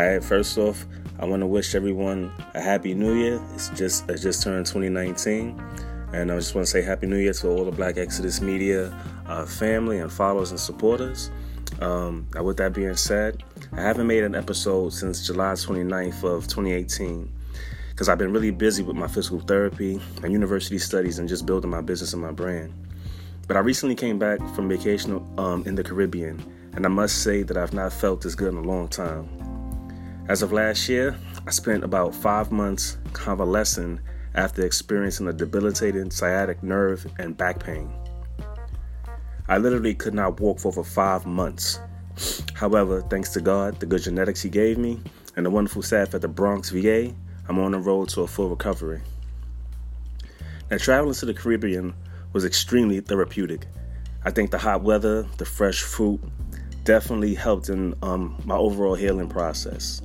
All right, first off, I want to wish everyone a happy new year. It's just it just turned 2019, and I just want to say happy new year to all the Black Exodus Media uh, family and followers and supporters. Um, with that being said, I haven't made an episode since July 29th of 2018 because I've been really busy with my physical therapy and university studies and just building my business and my brand. But I recently came back from vacation um, in the Caribbean, and I must say that I've not felt this good in a long time. As of last year, I spent about five months convalescing after experiencing a debilitating sciatic nerve and back pain. I literally could not walk for over five months. However, thanks to God, the good genetics He gave me, and the wonderful staff at the Bronx VA, I'm on the road to a full recovery. Now, traveling to the Caribbean was extremely therapeutic. I think the hot weather, the fresh fruit, definitely helped in um, my overall healing process.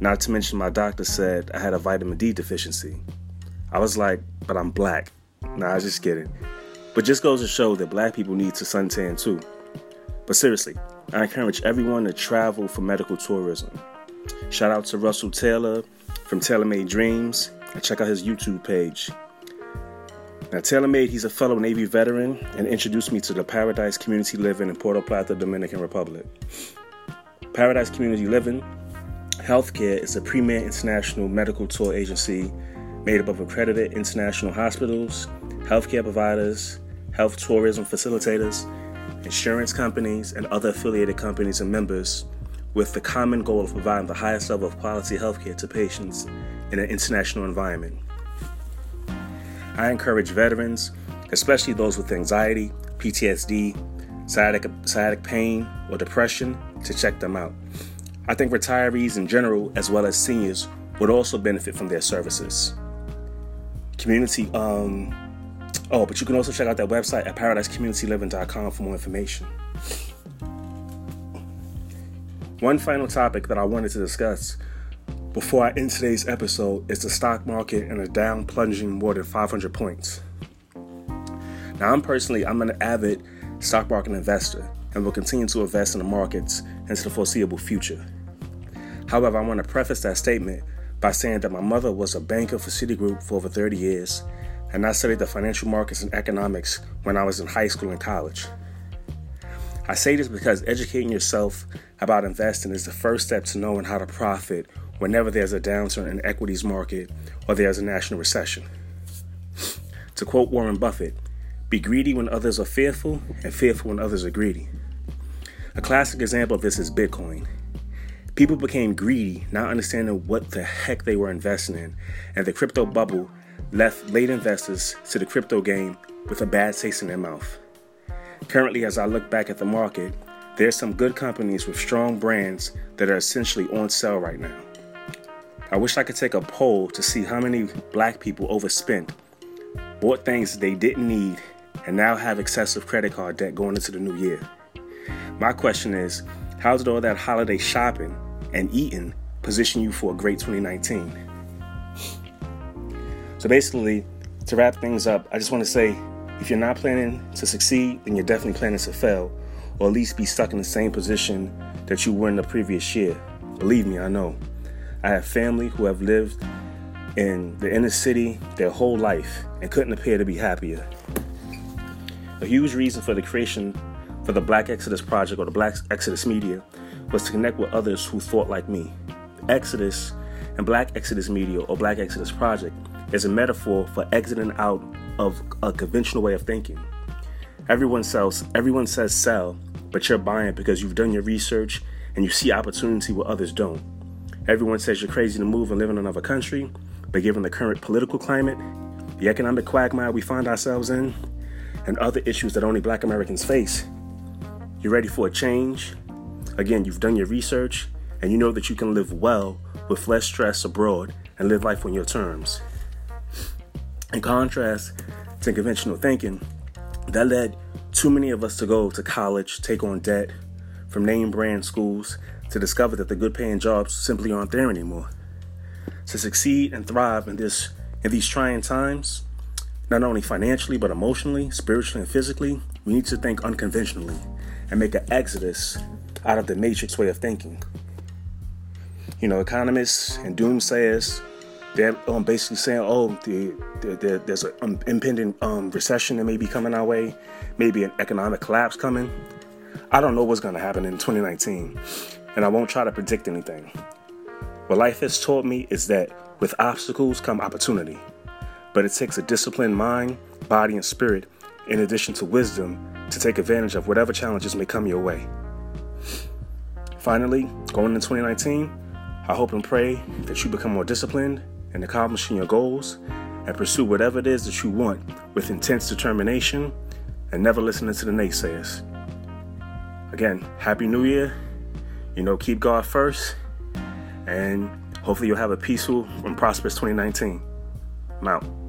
Not to mention, my doctor said I had a vitamin D deficiency. I was like, but I'm black. Nah, I was just kidding. But just goes to show that black people need to suntan too. But seriously, I encourage everyone to travel for medical tourism. Shout out to Russell Taylor from TaylorMade Dreams and check out his YouTube page. Now, TaylorMade, he's a fellow Navy veteran and introduced me to the Paradise Community Living in Puerto Plata, Dominican Republic. Paradise Community Living Healthcare is a premier international medical tour agency made up of accredited international hospitals, healthcare providers, health tourism facilitators, insurance companies, and other affiliated companies and members with the common goal of providing the highest level of quality healthcare to patients in an international environment. I encourage veterans, especially those with anxiety, PTSD, sciatic, sciatic pain, or depression, to check them out. I think retirees in general, as well as seniors, would also benefit from their services. Community, um, oh, but you can also check out their website at paradisecommunityliving.com for more information. One final topic that I wanted to discuss before I end today's episode is the stock market and a Dow plunging more than 500 points. Now, I'm personally, I'm an avid stock market investor and will continue to invest in the markets into the foreseeable future. However, I want to preface that statement by saying that my mother was a banker for Citigroup for over 30 years, and I studied the financial markets and economics when I was in high school and college. I say this because educating yourself about investing is the first step to knowing how to profit whenever there's a downturn in equities market or there's a national recession. To quote Warren Buffett, be greedy when others are fearful and fearful when others are greedy. A classic example of this is Bitcoin. People became greedy, not understanding what the heck they were investing in, and the crypto bubble left late investors to the crypto game with a bad taste in their mouth. Currently, as I look back at the market, there's some good companies with strong brands that are essentially on sale right now. I wish I could take a poll to see how many black people overspent, bought things they didn't need, and now have excessive credit card debt going into the new year. My question is, how did all that holiday shopping and eating position you for a great 2019. So basically, to wrap things up, I just want to say if you're not planning to succeed, then you're definitely planning to fail, or at least be stuck in the same position that you were in the previous year. Believe me, I know. I have family who have lived in the inner city their whole life and couldn't appear to be happier. A huge reason for the creation for the Black Exodus Project or the Black Exodus Media was to connect with others who thought like me. Exodus and Black Exodus Media or Black Exodus Project is a metaphor for exiting out of a conventional way of thinking. Everyone sells, everyone says sell, but you're buying because you've done your research and you see opportunity where others don't. Everyone says you're crazy to move and live in another country, but given the current political climate, the economic quagmire we find ourselves in, and other issues that only black Americans face, you're ready for a change Again, you've done your research and you know that you can live well with less stress abroad and live life on your terms. In contrast to conventional thinking, that led too many of us to go to college, take on debt from name brand schools, to discover that the good paying jobs simply aren't there anymore. To succeed and thrive in this in these trying times, not only financially but emotionally, spiritually, and physically, we need to think unconventionally and make an exodus out of the matrix way of thinking. you know, economists and doomsayers, they're um, basically saying, oh, the, the, the, there's an um, impending um, recession that may be coming our way, maybe an economic collapse coming. I don't know what's going to happen in 2019, and I won't try to predict anything. What life has taught me is that with obstacles come opportunity, but it takes a disciplined mind, body, and spirit, in addition to wisdom, to take advantage of whatever challenges may come your way. Finally, going into 2019, I hope and pray that you become more disciplined in accomplishing your goals and pursue whatever it is that you want with intense determination and never listening to the naysayers. Again, Happy New Year. You know, keep God first, and hopefully you'll have a peaceful and prosperous 2019. I'm out.